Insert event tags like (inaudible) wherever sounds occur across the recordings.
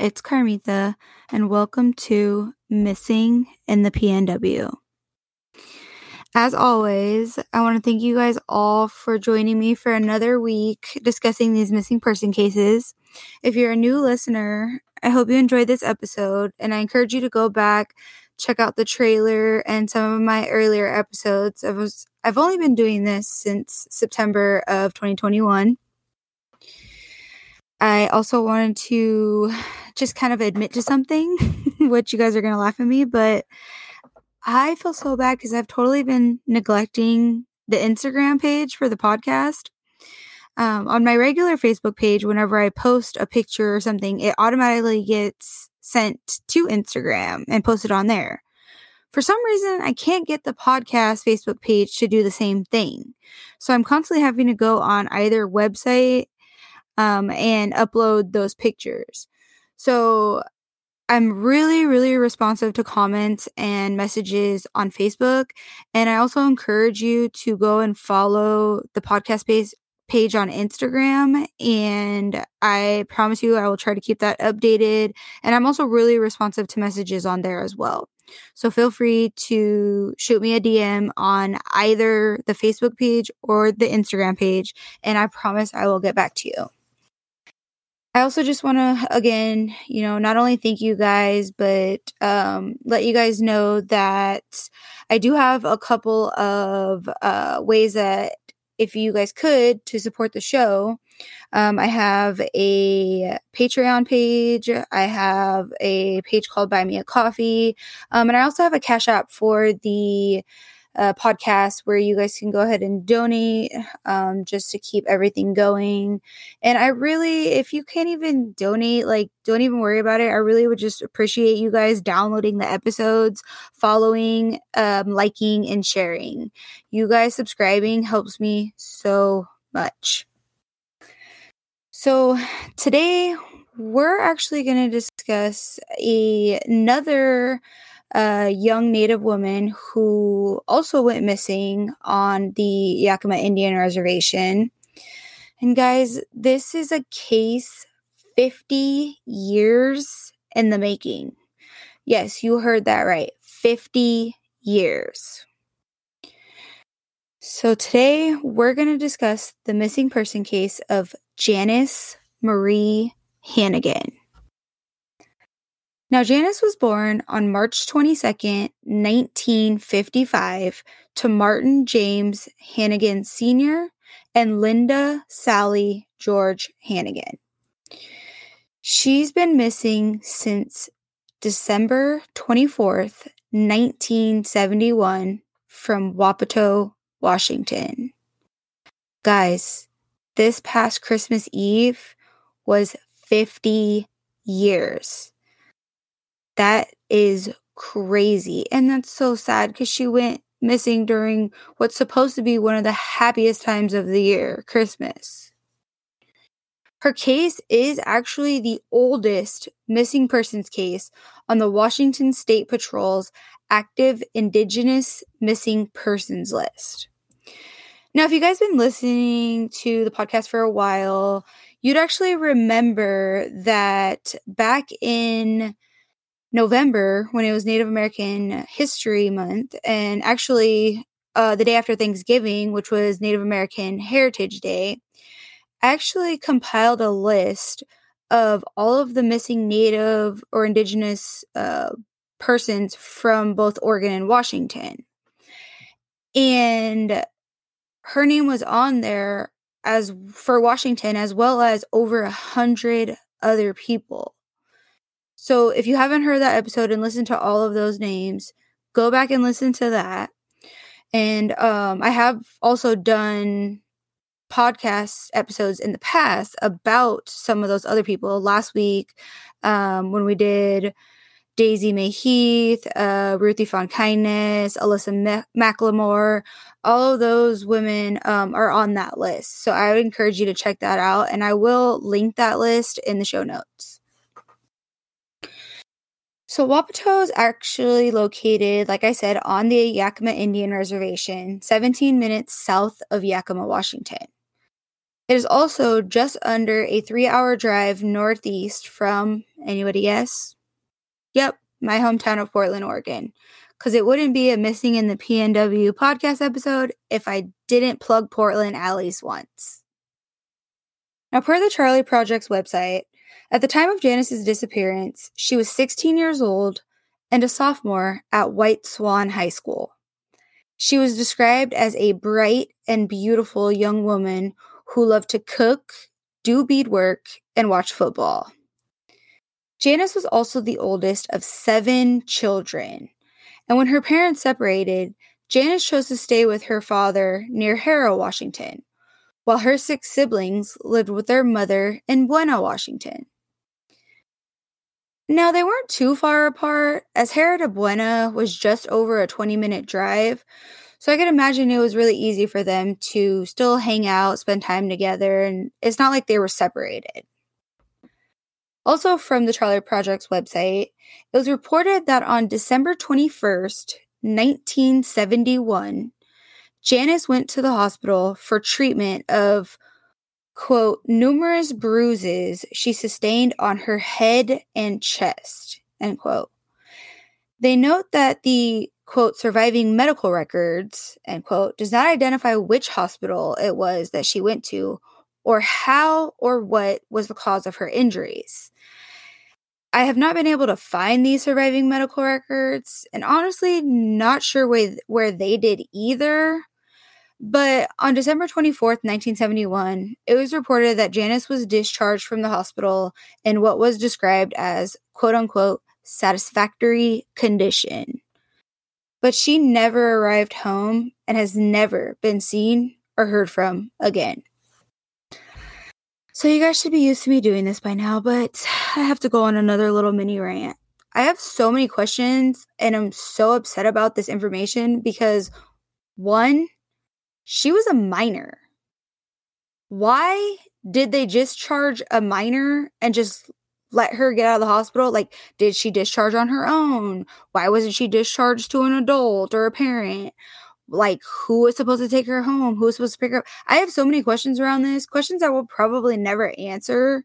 It's Carmita, and welcome to Missing in the PNW. As always, I want to thank you guys all for joining me for another week discussing these missing person cases. If you're a new listener, I hope you enjoyed this episode, and I encourage you to go back, check out the trailer and some of my earlier episodes. I was I've only been doing this since September of 2021 I also wanted to just kind of admit to something, (laughs) which you guys are going to laugh at me, but I feel so bad because I've totally been neglecting the Instagram page for the podcast. Um, on my regular Facebook page, whenever I post a picture or something, it automatically gets sent to Instagram and posted on there. For some reason, I can't get the podcast Facebook page to do the same thing. So I'm constantly having to go on either website um, and upload those pictures. So I'm really, really responsive to comments and messages on Facebook. And I also encourage you to go and follow the podcast page page on Instagram and I promise you I will try to keep that updated and I'm also really responsive to messages on there as well. So feel free to shoot me a DM on either the Facebook page or the Instagram page and I promise I will get back to you. I also just want to again, you know, not only thank you guys, but um, let you guys know that I do have a couple of uh, ways that if you guys could to support the show. Um, I have a Patreon page. I have a page called Buy Me a Coffee, um, and I also have a Cash App for the uh, podcast where you guys can go ahead and donate um, just to keep everything going. And I really, if you can't even donate, like, don't even worry about it. I really would just appreciate you guys downloading the episodes, following, um, liking, and sharing. You guys subscribing helps me so much. So today we're actually going to discuss a, another a young Native woman who also went missing on the Yakima Indian Reservation. And guys, this is a case 50 years in the making. Yes, you heard that right. 50 years. So today we're going to discuss the missing person case of Janice Marie Hannigan. Now, Janice was born on March 22nd, 1955, to Martin James Hannigan Sr. and Linda Sally George Hannigan. She's been missing since December 24th, 1971, from Wapato, Washington. Guys, this past Christmas Eve was 50 years that is crazy. And that's so sad because she went missing during what's supposed to be one of the happiest times of the year, Christmas. Her case is actually the oldest missing persons case on the Washington State Patrol's active Indigenous missing persons list. Now, if you guys been listening to the podcast for a while, you'd actually remember that back in November when it was Native American History Month, and actually uh, the day after Thanksgiving, which was Native American Heritage Day, I actually compiled a list of all of the missing Native or Indigenous uh, persons from both Oregon and Washington. And her name was on there as for Washington, as well as over a hundred other people. So if you haven't heard that episode and listened to all of those names, go back and listen to that. And um, I have also done podcast episodes in the past about some of those other people. Last week, um, when we did Daisy May Heath, uh, Ruthie Fawn Kindness, Alyssa McLemore, all of those women um, are on that list. So I would encourage you to check that out. And I will link that list in the show notes. So Wapato is actually located, like I said, on the Yakima Indian Reservation, 17 minutes south of Yakima, Washington. It is also just under a three hour drive northeast from anybody guess? Yep, my hometown of Portland, Oregon. Because it wouldn't be a missing in the PNW podcast episode if I didn't plug Portland at least once. Now, per the Charley Project's website, at the time of Janice's disappearance, she was 16 years old and a sophomore at White Swan High School. She was described as a bright and beautiful young woman who loved to cook, do beadwork, and watch football. Janice was also the oldest of seven children, and when her parents separated, Janice chose to stay with her father near Harrah, Washington, while her six siblings lived with their mother in Buena, Washington. Now, they weren't too far apart, as to Buena was just over a 20 minute drive, so I could imagine it was really easy for them to still hang out, spend time together, and it's not like they were separated. Also, from the Charley Project's website, it was reported that on December 21st, 1971, Janice went to the hospital for treatment of, quote, numerous bruises she sustained on her head and chest, end quote. They note that the quote, surviving medical records, end quote, does not identify which hospital it was that she went to or how or what was the cause of her injuries. I have not been able to find these surviving medical records, and honestly, not sure where, where they did either. But on December 24th, 1971, it was reported that Janice was discharged from the hospital in what was described as quote unquote satisfactory condition but she never arrived home and has never been seen or heard from again. So, you guys should be used to me doing this by now, but I have to go on another little mini rant. I have so many questions and I'm so upset about this information because one, she was a minor. Why did they just charge a minor and just let her get out of the hospital? Like, did she discharge on her own? Why wasn't she discharged to an adult or a parent? Like, who was supposed to take her home? Who was supposed to pick her up? I have so many questions around this, questions I will probably never answer.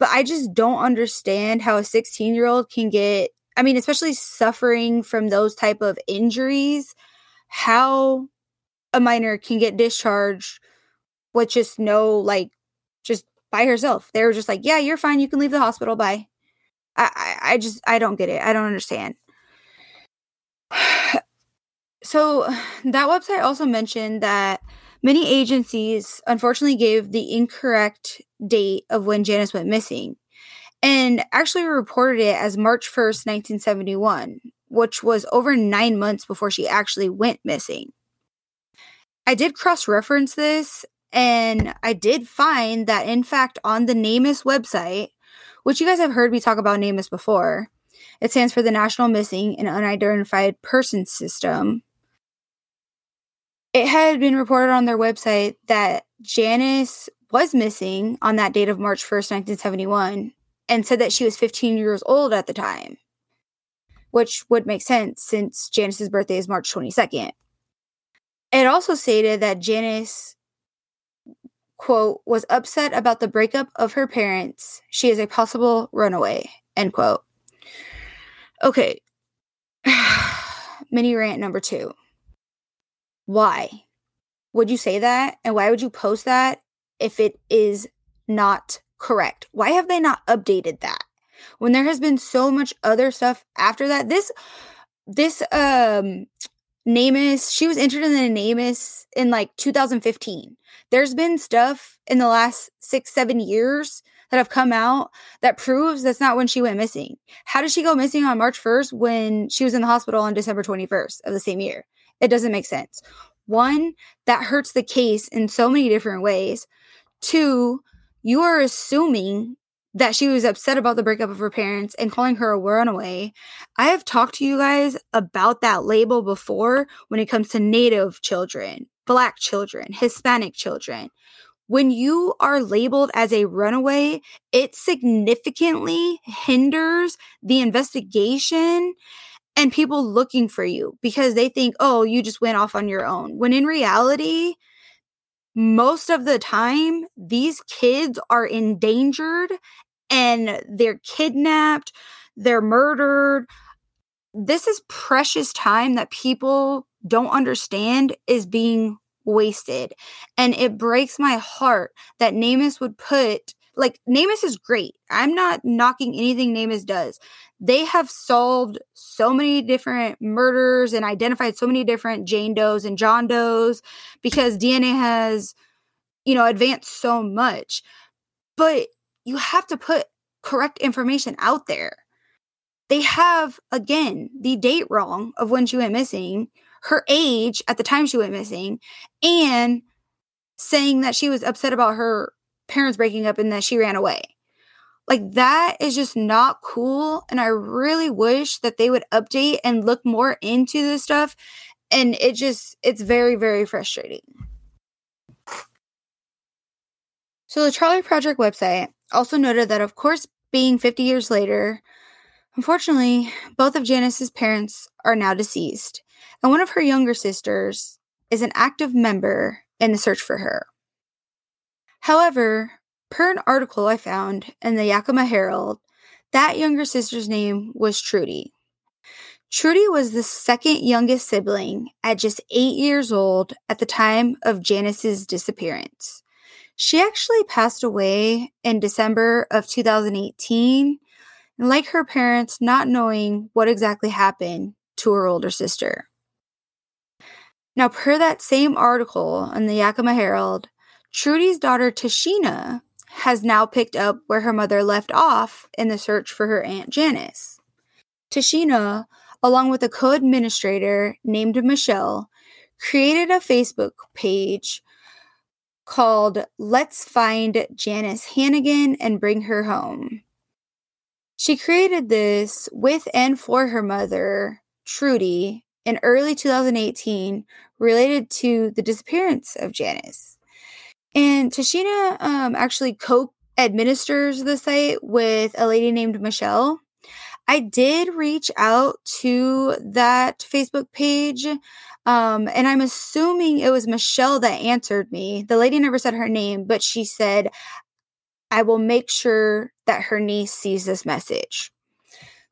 But I just don't understand how a 16 year old can get, I mean, especially suffering from those type of injuries, how a minor can get discharged with just no, like, just by herself. They were just like, "Yeah, you're fine. You can leave the hospital. Bye." I, I, I just, I don't get it. I don't understand. (sighs) so that website also mentioned that many agencies unfortunately gave the incorrect date of when Janice went missing, and actually reported it as March first, nineteen seventy one, which was over nine months before she actually went missing. I did cross reference this and I did find that, in fact, on the NamUs website, which you guys have heard me talk about NamUs before, it stands for the National Missing and Unidentified Persons System. It had been reported on their website that Janice was missing on that date of March 1st, 1971, and said that she was 15 years old at the time, which would make sense since Janice's birthday is March 22nd. It also stated that Janice quote, was upset about the breakup of her parents. She is a possible runaway, end quote. Okay. (sighs) Mini rant number two. Why would you say that? And why would you post that if it is not correct? Why have they not updated that? When there has been so much other stuff after that. This this um NamUs, she was entered in the NamUs in like 2015 there's been stuff in the last six, seven years that have come out that proves that's not when she went missing. How did she go missing on March 1st when she was in the hospital on December 21st of the same year? It doesn't make sense. One, that hurts the case in so many different ways. Two, you are assuming that she was upset about the breakup of her parents and calling her a runaway. I have talked to you guys about that label before when it comes to Native children, Black children, Hispanic children. When you are labeled as a runaway, it significantly hinders the investigation and people looking for you because they think, oh, you just went off on your own. When in reality, most of the time, these kids are endangered and they're kidnapped, they're murdered. This is precious time that people don't understand is being wasted. And it breaks my heart that NamUs would put like NamUs is great. I'm not knocking anything NamUs does. They have solved so many different murders and identified so many different Jane Does and John Does because DNA has, you know, advanced so much. But you have to put correct information out there. They have, again, the date wrong of when she went missing, her age at the time she went missing, and saying that she was upset about her parents breaking up and that she ran away. Like that is just not cool. And I really wish that they would update and look more into this stuff. And it just, it's very, very frustrating. So the Charley Project website also noted that, of course, being 50 years later, unfortunately, both of Janice's parents are now deceased. And one of her younger sisters is an active member in the search for her. However, per an article I found in the Yakima Herald, that younger sister's name was Trudy. Trudy was the second youngest sibling at just eight years old at the time of Janice's disappearance. She actually passed away in December of 2018, and like her parents, not knowing what exactly happened to her older sister. Now, per that same article in the Yakima Herald, Trudy's daughter Tashina has now picked up where her mother left off in the search for her Aunt Janice. Tashina, along with a co administrator named Michelle, created a Facebook page called Let's Find Janice Hannigan and Bring Her Home. She created this with and for her mother, Trudy, in early 2018 related to the disappearance of Janice. And Tashina um, actually co administers the site with a lady named Michelle. I did reach out to that Facebook page, um, and I'm assuming it was Michelle that answered me. The lady never said her name, but she said, I will make sure that her niece sees this message.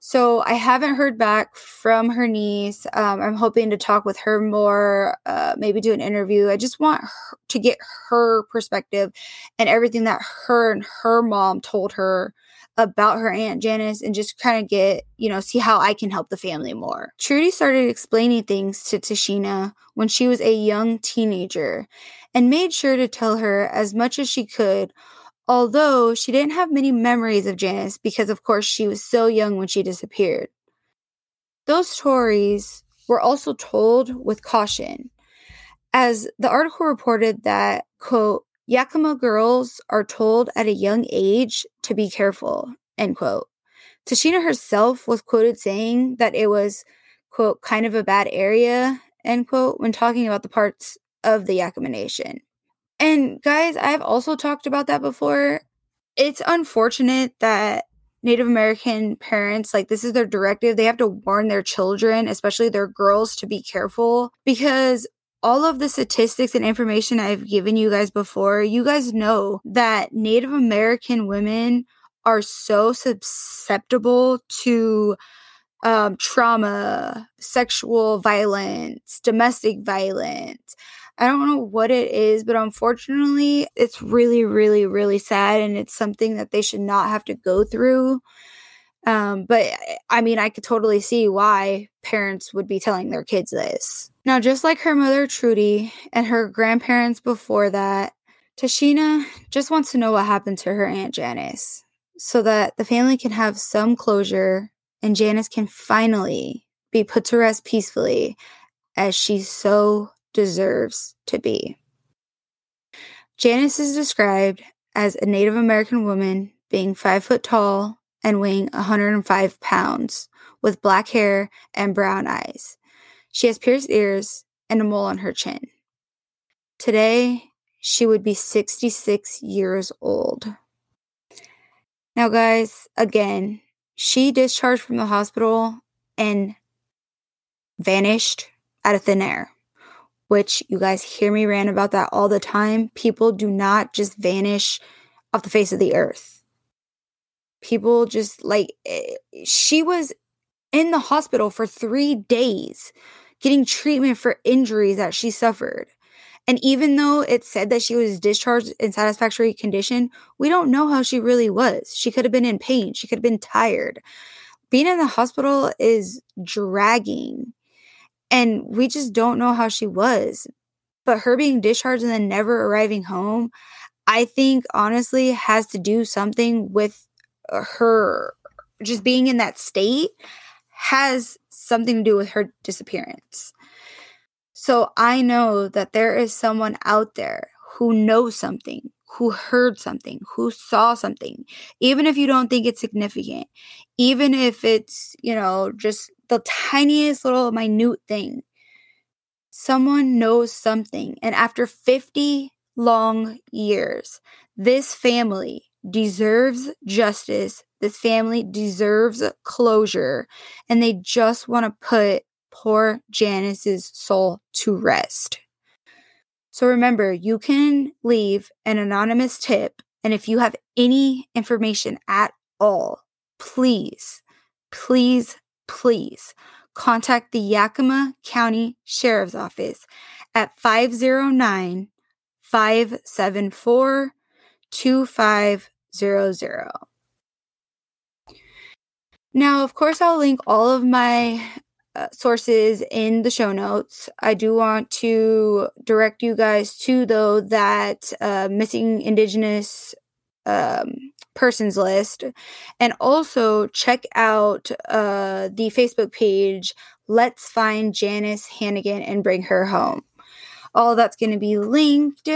So I haven't heard back from her niece. Um, I'm hoping to talk with her more, uh, maybe do an interview. I just want her, to get her perspective and everything that her and her mom told her about her aunt Janice and just kind of get, you know, see how I can help the family more. Trudy started explaining things to Tashina when she was a young teenager and made sure to tell her as much as she could although she didn't have many memories of Janice because, of course, she was so young when she disappeared. Those stories were also told with caution, as the article reported that, quote, Yakima girls are told at a young age to be careful, end quote. Tashina herself was quoted saying that it was, quote, kind of a bad area, end quote, when talking about the parts of the Yakima Nation. And guys, I've also talked about that before. It's unfortunate that Native American parents, like, this is their directive. They have to warn their children, especially their girls, to be careful because all of the statistics and information I've given you guys before, you guys know that Native American women are so susceptible to um, trauma, sexual violence, domestic violence. I don't know what it is, but unfortunately, it's really, really, really sad. And it's something that they should not have to go through. Um, but I mean, I could totally see why parents would be telling their kids this. Now, just like her mother, Trudy, and her grandparents before that, Tashina just wants to know what happened to her Aunt Janice so that the family can have some closure and Janice can finally be put to rest peacefully as she so deserves to be. Janice is described as a Native American woman being five foot tall and weighing 105 pounds, with black hair and brown eyes. She has pierced ears and a mole on her chin. Today, she would be 66 years old. Now, guys, again, she discharged from the hospital and vanished out of thin air. which you guys hear me rant about that all the time. People do not just vanish off the face of the earth. People just like, eh, she was in the hospital for three days getting treatment for injuries that she suffered. And even though it said that she was discharged in satisfactory condition, we don't know how she really was. She could have been in pain, she could have been tired. Being in the hospital is dragging, and we just don't know how she was. But her being discharged and then never arriving home, I think honestly has to do something with her just being in that state has something to do with her disappearance. So I know that there is someone out there who knows something, who heard something, who saw something, even if you don't think it's significant, even if it's, you know, just the tiniest little minute thing. Someone knows something. And after 50 long years, this family deserves justice. This family deserves closure. And they just want to put poor Janice's soul to rest. So remember, you can leave an anonymous tip. And if you have any information at all, please, please, please contact the Yakima County Sheriff's Office at 509 574 2500. Now, of course, I'll link all of my uh, sources in the show notes. I do want to direct you guys to, though, that uh, missing Indigenous um, persons list. And also check out uh, the Facebook page, Let's Find Janice Hannigan and Bring Her Home. All that's going to be linked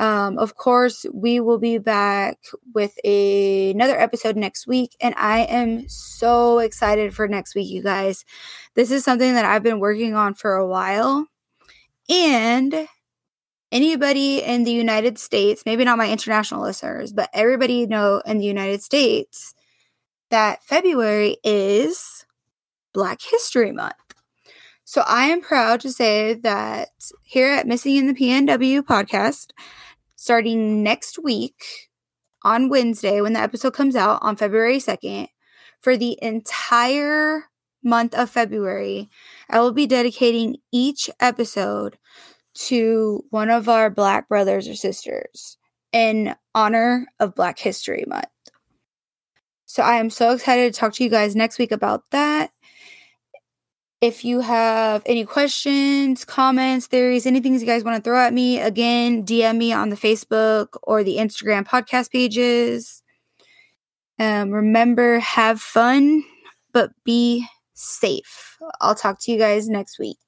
um, of course, we will be back with a, another episode next week, and I am so excited for next week, you guys. This is something that I've been working on for a while, and anybody in the United States, maybe not my international listeners, but everybody know in the United States that February is Black History Month. So I am proud to say that here at Missing in the PNW podcast, starting next week on Wednesday when the episode comes out on February 2nd, for the entire month of February, I will be dedicating each episode to one of our Black brothers or sisters in honor of Black History Month. So I am so excited to talk to you guys next week about that. If you have any questions, comments, theories, anything you guys want to throw at me, again, DM me on the Facebook or the Instagram podcast pages. Um, remember, have fun, but be safe. I'll talk to you guys next week.